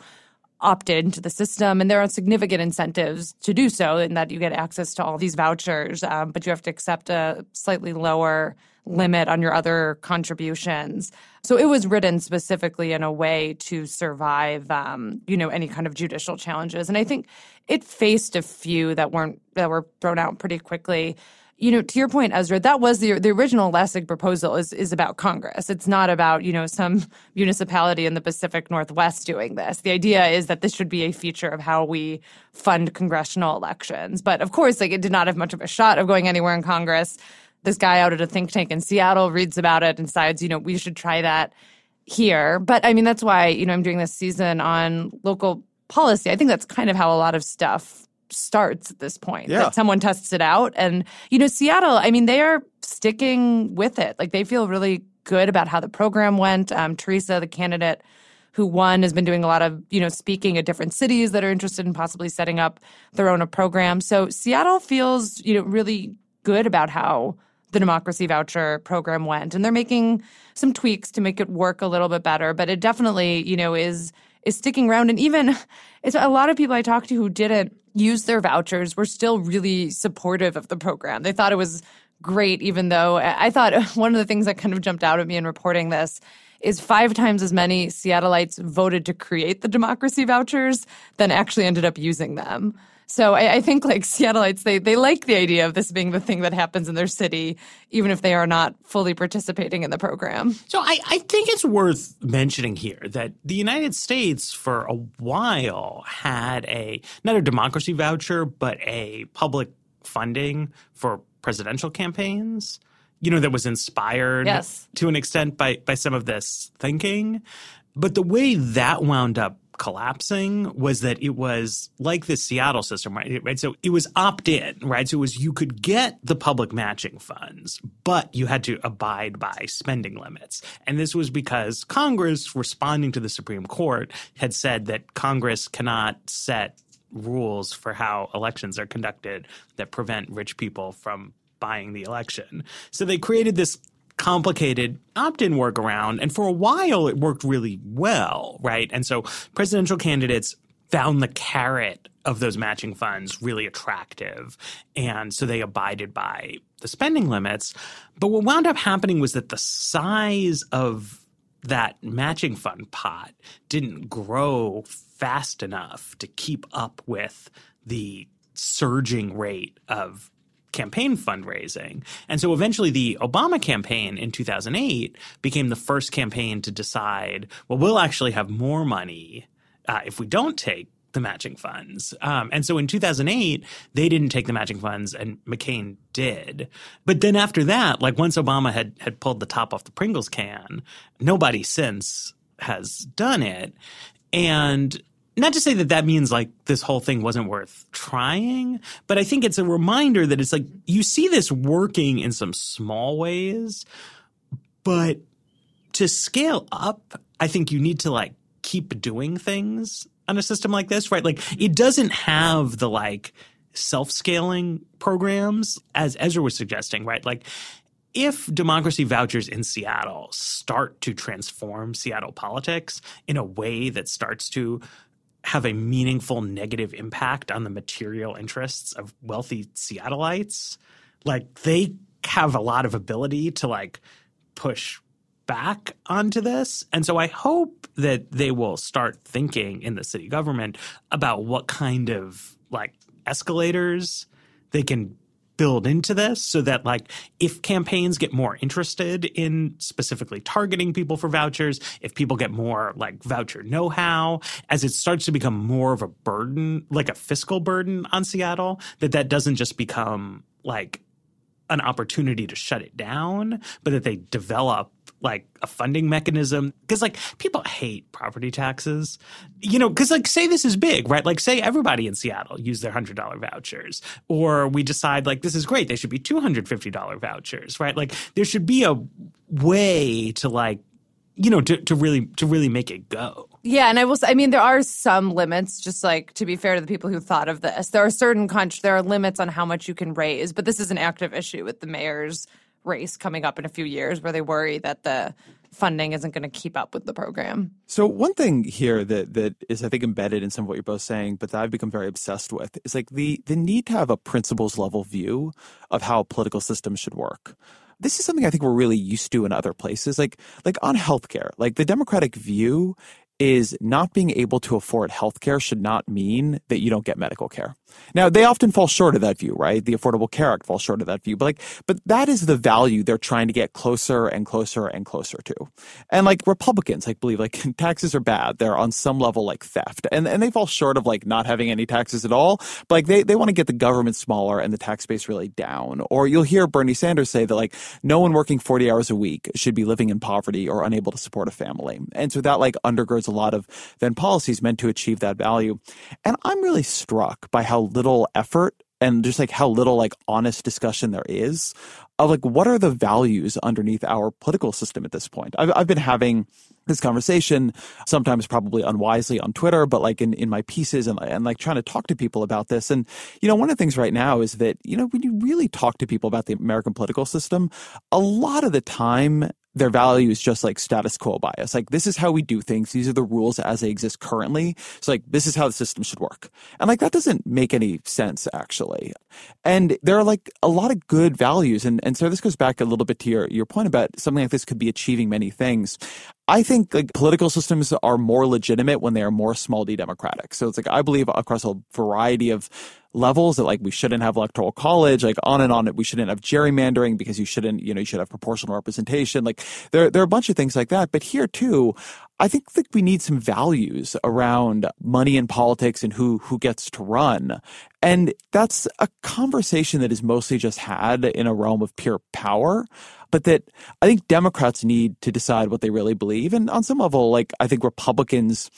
opt into the system, and there are significant incentives to do so, in that you get access to all these vouchers, um, but you have to accept a slightly lower limit on your other contributions. So it was written specifically in a way to survive, um, you know, any kind of judicial challenges. And I think it faced a few that weren't that were thrown out pretty quickly. You know, to your point, Ezra, that was the the original Lessig proposal is is about Congress. It's not about you know some municipality in the Pacific Northwest doing this. The idea is that this should be a feature of how we fund congressional elections. But of course, like it did not have much of a shot of going anywhere in Congress this guy out at a think tank in Seattle reads about it and decides, you know, we should try that here. But I mean, that's why, you know, I'm doing this season on local policy. I think that's kind of how a lot of stuff starts at this point yeah. that someone tests it out and you know seattle i mean they are sticking with it like they feel really good about how the program went um, teresa the candidate who won has been doing a lot of you know speaking at different cities that are interested in possibly setting up their own program so seattle feels you know really good about how the democracy voucher program went and they're making some tweaks to make it work a little bit better but it definitely you know is is sticking around. And even it's a lot of people i talked to who didn't use their vouchers were still really supportive of the program. They thought it was great even though i thought one of the things that kind of jumped out at me in reporting this is five times as many seattleites voted to create the democracy vouchers than actually ended up using them so I, I, think like Seattleites, they, they like the idea of this being the thing that happens in their city, even if they are not fully participating in the program. So I, I think it's worth mentioning here that the United States for a while had a, not a democracy voucher, but a public funding for presidential campaigns you know, that was inspired yes. to an extent by by some of this thinking. But the way that wound up collapsing was that it was like the Seattle system, right? right? So it was opt in, right? So it was you could get the public matching funds, but you had to abide by spending limits. And this was because Congress, responding to the Supreme Court, had said that Congress cannot set rules for how elections are conducted that prevent rich people from buying the election. So they created this complicated opt-in workaround. And for a while, it worked really well, right? And so presidential candidates found the carrot of those matching funds really attractive. And so they abided by the spending limits. But what wound up happening was that the size of that matching fund pot didn't grow fast enough to keep up with the surging rate of campaign fundraising. And so eventually the Obama campaign in 2008 became the first campaign to decide, well, we'll actually have more money uh, if we don't take the matching funds. Um, and so in 2008, they didn't take the matching funds and McCain did. But then after that, like once Obama had, had pulled the top off the Pringles can, nobody since has done it. And not to say that that means like this whole thing wasn't worth trying, but I think it's a reminder that it's like you see this working in some small ways, but to scale up, I think you need to like keep doing things on a system like this, right? Like it doesn't have the like self-scaling programs as Ezra was suggesting, right? Like if democracy vouchers in Seattle start to transform Seattle politics in a way that starts to have a meaningful negative impact on the material interests of wealthy Seattleites. Like they have a lot of ability to like push back onto this. And so I hope that they will start thinking in the city government about what kind of like escalators they can build into this so that like if campaigns get more interested in specifically targeting people for vouchers if people get more like voucher know-how as it starts to become more of a burden like a fiscal burden on seattle that that doesn't just become like an opportunity to shut it down but that they develop like a funding mechanism because like people hate property taxes you know because like say this is big right like say everybody in seattle use their $100 vouchers or we decide like this is great they should be $250 vouchers right like there should be a way to like you know to, to really to really make it go yeah, and I will. I mean, there are some limits. Just like to be fair to the people who thought of this, there are certain countries. There are limits on how much you can raise. But this is an active issue with the mayor's race coming up in a few years, where they worry that the funding isn't going to keep up with the program. So one thing here that that is I think embedded in some of what you're both saying, but that I've become very obsessed with is like the the need to have a principles level view of how political systems should work this is something I think we're really used to in other places. Like, like on healthcare, like the Democratic view is not being able to afford healthcare should not mean that you don't get medical care. Now, they often fall short of that view, right? The Affordable Care Act falls short of that view, but like, but that is the value they're trying to get closer and closer and closer to. And like Republicans, like believe like taxes are bad. They're on some level like theft, and and they fall short of like not having any taxes at all. But like they they want to get the government smaller and the tax base really down. Or you'll hear Bernie Sanders say that like no one working forty hours a week should be living in poverty or unable to support a family. And so that like undergirds a lot of then policies meant to achieve that value. And I'm really struck by how little effort and just like how little like honest discussion there is of like what are the values underneath our political system at this point. I've, I've been having this conversation sometimes probably unwisely on Twitter, but like in, in my pieces and, and like trying to talk to people about this. And, you know, one of the things right now is that, you know, when you really talk to people about the American political system, a lot of the time their value is just like status quo bias. Like, this is how we do things. These are the rules as they exist currently. So, like, this is how the system should work. And like, that doesn't make any sense, actually. And there are like a lot of good values. And, and so this goes back a little bit to your, your point about something like this could be achieving many things. I think like political systems are more legitimate when they are more small d democratic. So it's like I believe across a variety of levels that like we shouldn't have electoral college, like on and on. We shouldn't have gerrymandering because you shouldn't, you know, you should have proportional representation. Like there, there are a bunch of things like that. But here too, I think that we need some values around money in politics and who who gets to run. And that's a conversation that is mostly just had in a realm of pure power but that I think Democrats need to decide what they really believe. And on some level, like I think Republicans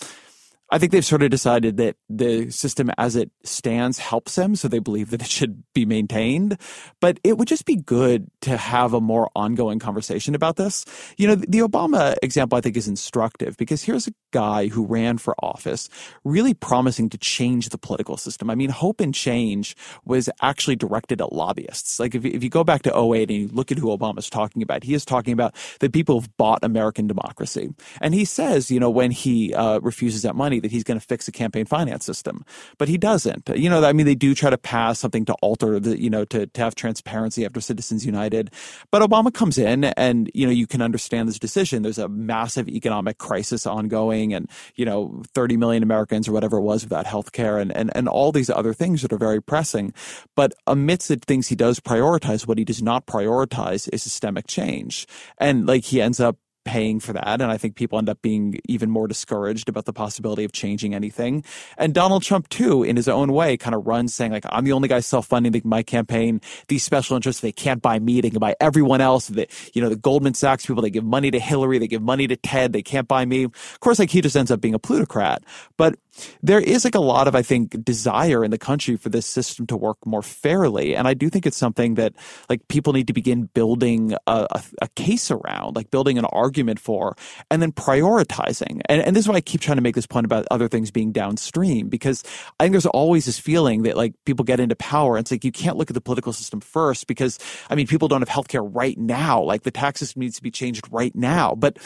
I think they've sort of decided that the system as it stands helps them, so they believe that it should be maintained. But it would just be good to have a more ongoing conversation about this. You know, the Obama example I think is instructive because here's a guy who ran for office really promising to change the political system. I mean, Hope and Change was actually directed at lobbyists. Like if, if you go back to 08 and you look at who Obama's talking about, he is talking about the people who've bought American democracy. And he says, you know, when he uh, refuses that money, that he's going to fix the campaign finance system, but he doesn't. You know, I mean, they do try to pass something to alter the, you know, to, to have transparency after Citizens United. But Obama comes in and, you know, you can understand this decision. There's a massive economic crisis ongoing and, you know, 30 million Americans or whatever it was without health care and, and, and all these other things that are very pressing. But amidst the things he does prioritize, what he does not prioritize is systemic change. And like he ends up paying for that. And I think people end up being even more discouraged about the possibility of changing anything. And Donald Trump, too, in his own way, kind of runs saying, like, I'm the only guy self funding my campaign. These special interests, they can't buy me, they can buy everyone else. The, you know, the Goldman Sachs people, they give money to Hillary, they give money to Ted, they can't buy me. Of course, like, he just ends up being a plutocrat. But there is like a lot of, I think, desire in the country for this system to work more fairly. And I do think it's something that like people need to begin building a, a, a case around, like building an argument for, and then prioritizing. And, and this is why I keep trying to make this point about other things being downstream, because I think there's always this feeling that like people get into power and it's like you can't look at the political system first because, I mean, people don't have healthcare right now. Like the tax system needs to be changed right now. But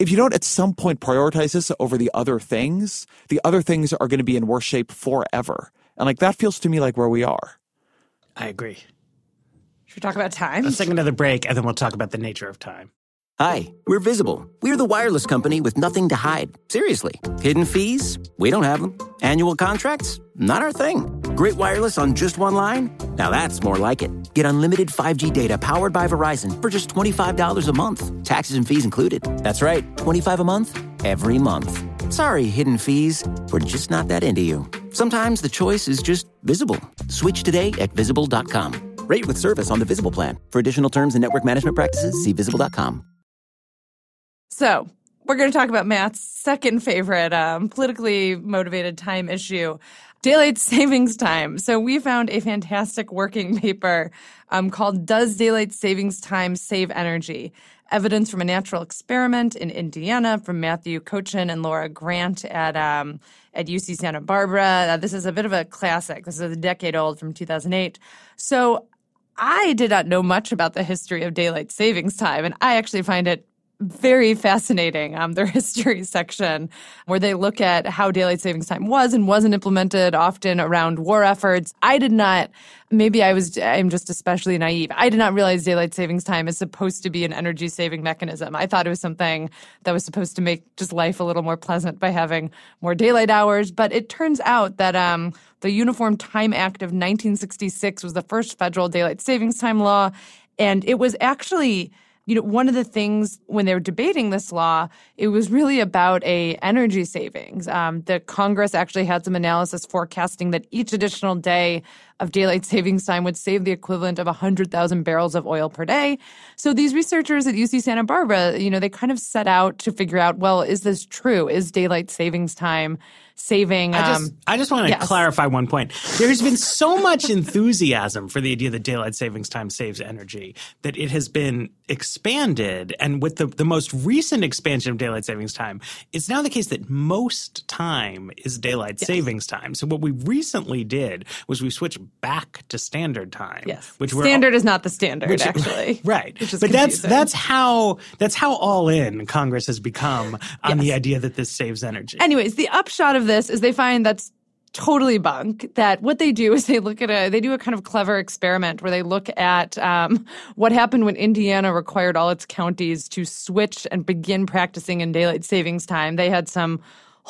if you don't at some point prioritize this over the other things, the other things are going to be in worse shape forever. And like that feels to me like where we are. I agree. Should we talk about time? Let's take another break and then we'll talk about the nature of time. Hi, we're Visible. We're the wireless company with nothing to hide. Seriously. Hidden fees? We don't have them. Annual contracts? Not our thing. Great wireless on just one line? Now that's more like it. Get unlimited 5G data powered by Verizon for just $25 a month. Taxes and fees included. That's right, 25 a month every month. Sorry, hidden fees. We're just not that into you. Sometimes the choice is just visible. Switch today at visible.com. Rate with service on the Visible plan. For additional terms and network management practices, see visible.com. So we're going to talk about Matt's second favorite um, politically motivated time issue. Daylight savings time. So we found a fantastic working paper um, called Does Daylight Savings Time Save Energy? Evidence from a natural experiment in Indiana from Matthew Kotchen and Laura Grant at um, at UC Santa Barbara. Uh, this is a bit of a classic. This is a decade old from 2008. So I did not know much about the history of daylight savings time, and I actually find it very fascinating. Um, their history section, where they look at how daylight savings time was and wasn't implemented, often around war efforts. I did not. Maybe I was. I'm just especially naive. I did not realize daylight savings time is supposed to be an energy saving mechanism. I thought it was something that was supposed to make just life a little more pleasant by having more daylight hours. But it turns out that um, the Uniform Time Act of 1966 was the first federal daylight savings time law, and it was actually you know, one of the things when they were debating this law, it was really about a energy savings. Um, the Congress actually had some analysis forecasting that each additional day of daylight savings time would save the equivalent of 100,000 barrels of oil per day. So these researchers at UC Santa Barbara, you know, they kind of set out to figure out, well, is this true? Is daylight savings time saving. I just, um, I just want to yes. clarify one point. There's been so much enthusiasm for the idea that daylight savings time saves energy that it has been expanded. And with the, the most recent expansion of daylight savings time, it's now the case that most time is daylight Yes. savings time. So what we recently did was we switched back to standard time. Yes. Which we're standard is not the standard, which- actually. right Which is but that's confusing. that's how that's how all in congress has become on the idea that this saves energy Anyways, the upshot of this is they find that's totally bunk. That what they do is they look at a they do a kind of clever experiment where they look at um, what happened when Indiana required all its counties to switch and begin practicing in daylight savings time. They had some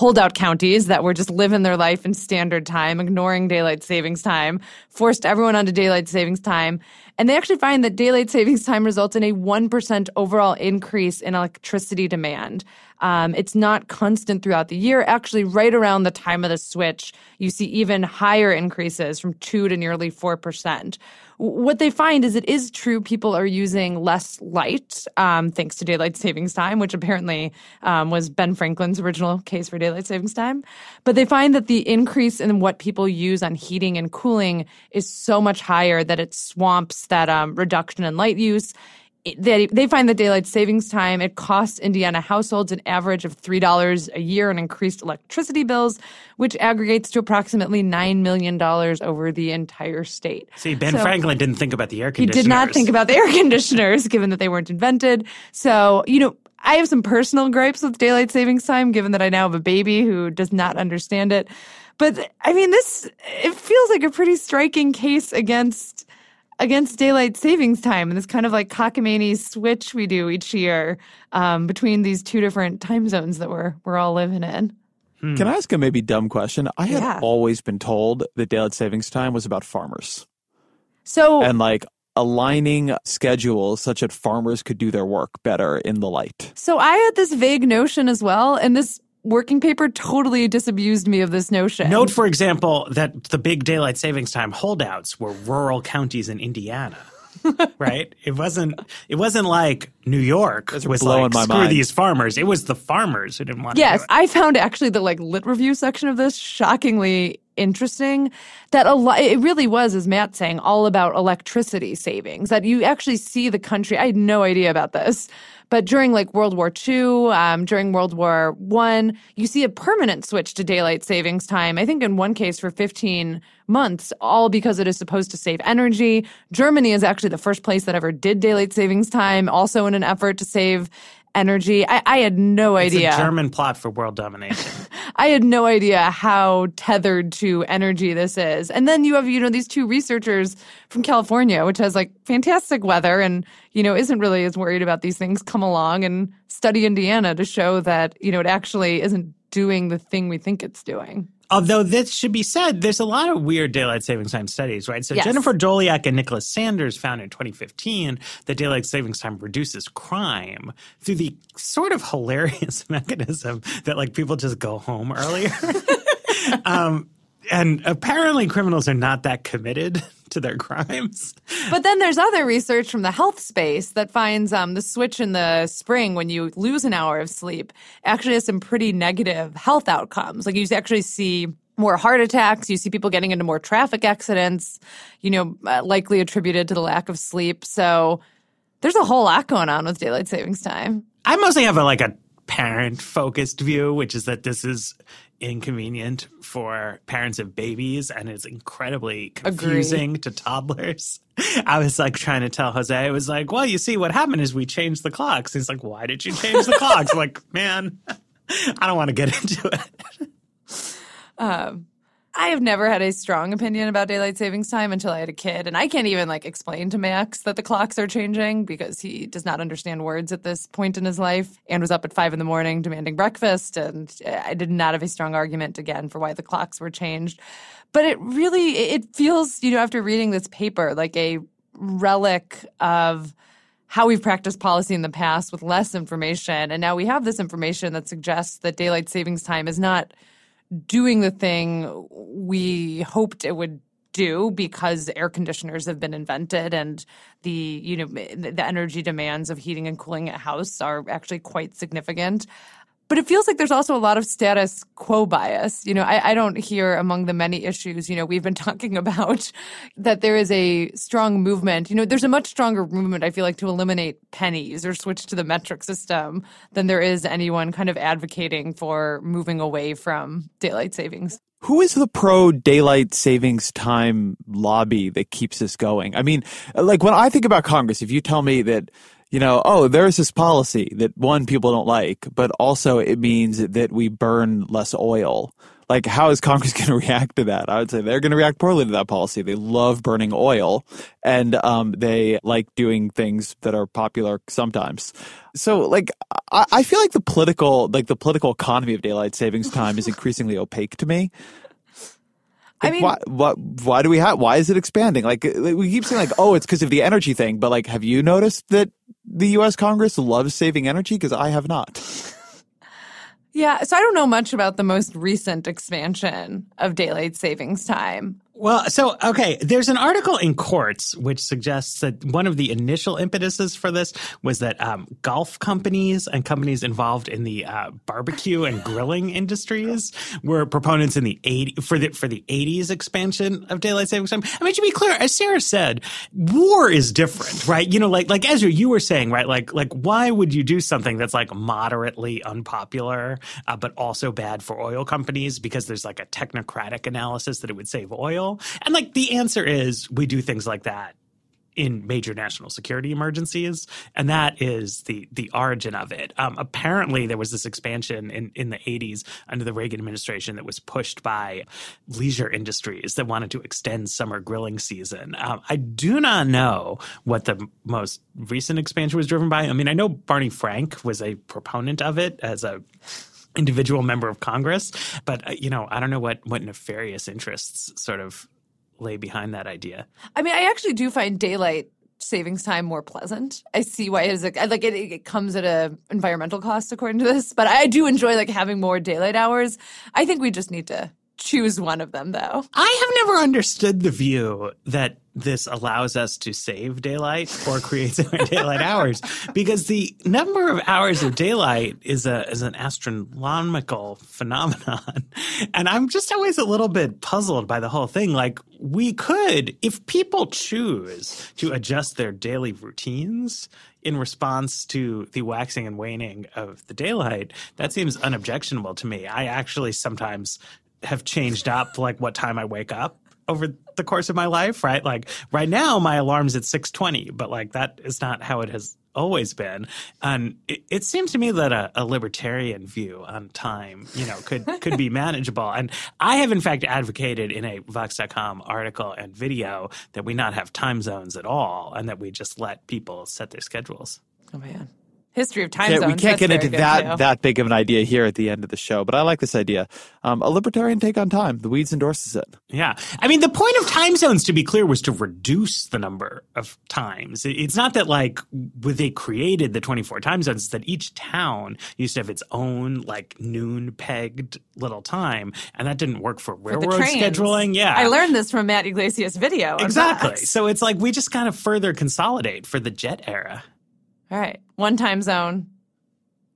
holdout counties that were just living their life in standard time, ignoring daylight savings time, forced everyone onto daylight savings time. And they actually find that daylight savings time results in a 1% overall increase in electricity demand. Um, it's not constant throughout the year. Actually, right around the time of the switch, you see even higher increases from 2 to nearly 4%. What they find is it is true people are using less light um, thanks to daylight savings time, which apparently um, was Ben Franklin's original case for daylight savings time. But they find that the increase in what people use on heating and cooling is so much higher that it swamps that um, reduction in light use they, they find that daylight savings time it costs indiana households an average of $3 a year in increased electricity bills which aggregates to approximately $9 million over the entire state see ben So- franklin didn't think about the air conditioners he did not think about the air conditioners, given that they weren't invented. So, you know, I have some personal gripes with daylight savings time, given that I now have a baby who does not understand it. But I mean, this it feels like a pretty striking case against against daylight savings time and this kind of like cockamamie switch we do each year um, between these two different time zones that we're we're all living in. Can I ask a maybe dumb question? I had Yeah. always been told that daylight savings time was about farmers So and like aligning schedules such that farmers could do their work better in the light. So I had this vague notion as well, and this working paper totally disabused me of this notion. Note, for example, that the big daylight savings time holdouts were rural counties in Indiana. right? It wasn't. It wasn't like New York Those was blowing like my screw mind." these farmers. It was the farmers who didn't want to. Yes, do it. I found actually the like lit review section of this shockingly interesting. That a lot, it really was, as Matt's saying, all about electricity savings. That you actually see the country. I had no idea about this, but during like World War II, um, during World War One, you see a permanent switch to daylight savings time. I think in one case for 15 months, all because it is supposed to save energy. Germany is actually the first place that ever did daylight savings time, also in an effort to save energy. I, I had no It's idea. a German plot for world domination. I had no idea how tethered to energy this is. And then you have, you know, these two researchers from California, which has like fantastic weather and, you know, isn't really as worried about these things, come along and study Indiana to show that, you know, it actually isn't doing the thing we think it's doing. Although this should be said, there's a lot of weird daylight savings time studies, right? So Yes. Jennifer Doleac and Nicholas Sanders found in 2015 that daylight savings time reduces crime through the sort of hilarious mechanism that like people just go home earlier. um, and apparently criminals are not that committed to their crimes. But then there's other research from the health space that finds um, the switch in the spring when you lose an hour of sleep actually has some pretty negative health outcomes. Like you actually see more heart attacks. You see people getting into more traffic accidents, you know, uh, likely attributed to the lack of sleep. So there's a whole lot going on with daylight savings time. I mostly have a like a parent focused view, which is that this is inconvenient for parents of babies and it's incredibly confusing Agree. to toddlers. I was like trying to tell Jose, I was like, well, you see, what happened is we changed the clocks. He's like, why did you change the clocks? like, man, I don't want to get into it. Um, I have never had a strong opinion about daylight savings time until I had a kid. And I can't even like explain to Max that the clocks are changing because he does not understand words at this point in his life and was up at five in the morning demanding breakfast. And uh, I did not have a strong argument again for why the clocks were changed. But it really, it feels, you know, after reading this paper, like a relic of how we've practiced policy in the past with less information. And now we have this information that suggests that daylight savings time is not – doing the thing we hoped it would do because air conditioners have been invented and the you know the energy demands of heating and cooling a house are actually quite significant but it feels like there's also a lot of status quo bias. You know, I, I, don't hear among the many issues, you know, we've been talking about that there is a strong movement. You know, there's a much stronger movement, I feel like, to eliminate pennies or switch to the metric system than there is anyone kind of advocating for moving away from daylight savings. Who is the pro daylight savings time lobby that keeps this going? I mean, like when I think about Congress, if you tell me that you know, oh, there's this policy that one, people don't like, but also it means that we burn less oil. Like, how is Congress going to react to that? I would say they're going to react poorly to that policy. They love burning oil and um, they like doing things that are popular sometimes. So, like, I, I feel like the political, like the political economy of daylight savings time is increasingly opaque to me. I mean, why, what, why do we have, why is it expanding? Like, uh, we keep saying like, oh, it's because of the energy thing, but like, have you noticed that the U.S. Congress loves saving energy? Because I have not. Yeah, so I don't know much about the most recent expansion of daylight savings time. Well, so, okay, there's an article in Quartz which suggests that one of the initial impetuses for this was that um, golf companies and companies involved in the uh, barbecue and grilling industries were proponents in the 80, for the, for the 80s expansion of daylight savings time. I mean, to be clear, as Sarah said, war is different, right? You know, like, like Ezra, you were saying, right? Like, like, why would you do something that's like moderately unpopular, uh, but also bad for oil companies because there's like a technocratic analysis that it would save oil? And like the answer is we do things like that in major national security emergencies, and that is the the origin of it. Um, apparently, there was this expansion in in the 80s under the Reagan administration that was pushed by leisure industries that wanted to extend summer grilling season. Um, I do not know what the most recent expansion was driven by. I mean, I know Barney Frank was a proponent of it as a individual member of Congress. But uh, you know, I don't know what what nefarious interests sort of lay behind that idea. I mean, I actually do find daylight savings time more pleasant. I see why it is like, like it, it comes at a environmental cost according to this, but I do enjoy like having more daylight hours. I think we just need to choose one of them though. I have never understood the view that this allows us to save daylight or create daylight hours. Because the number of hours of daylight is a is an astronomical phenomenon. And i'm just always a little bit puzzled by the whole thing. Like we could if people choose to adjust their daily routines in response to the waxing and waning of the daylight that seems unobjectionable to me. I actually sometimes have changed up like what time i wake up over the course of my life, right? Like right now, my alarm's at 620, but like that is not how it has always been. And it, it seems to me that a, a, libertarian view on time, you know, could, could be manageable. And I have in fact advocated in a Vox.com article and video that we not have time zones at all and that we just let people set their schedules. Oh man. History of time Can't- zones. we can't that's get into that too. that big of an idea here at the end of the show, but I like this idea. Um, a libertarian take on time. The Weeds endorses it. Yeah. I mean, the point of time zones, to be clear, was to reduce the number of times. It's not that like when they created the 24 time zones, it's that each town used to have its own like noon pegged little time. And that didn't work for For railroad trains. scheduling. Yeah. I learned this from Matt Yglesias' video. Exactly. Vox. So it's like we just kind of further consolidate for the jet era. All right. One time zone.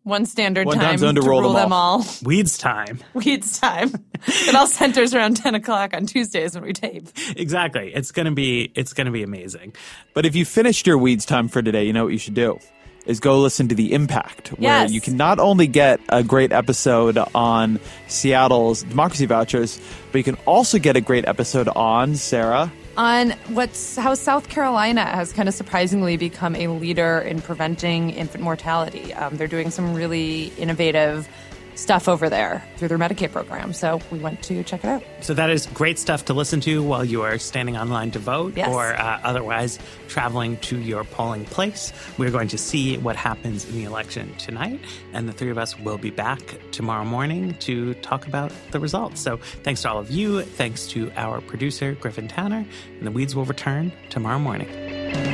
One standard One time time, zone to roll them them all. all. Weeds time. Weeds time. it all centers around 10 o'clock on Tuesdays when we tape. Exactly. It's gonna be it's gonna be amazing. But if you finished your Weeds time for today, you know what you should do is go listen to The Impact, where Yes. you can not only get a great episode on Seattle's democracy vouchers, but you can also get a great episode on Sarah. On what's how South Carolina has kind of surprisingly become a leader in preventing infant mortality. Um, they're doing some really innovative stuff over there through their Medicaid program. So we went to check it out. So that is great stuff to listen to while you are standing online to vote Yes. or uh, otherwise traveling to your polling place. We're going to see what happens in the election tonight, and the three of us will be back tomorrow morning to talk about the results. So thanks to all of you. Thanks to our producer, Griffin Tanner, and the Weeds will return tomorrow morning.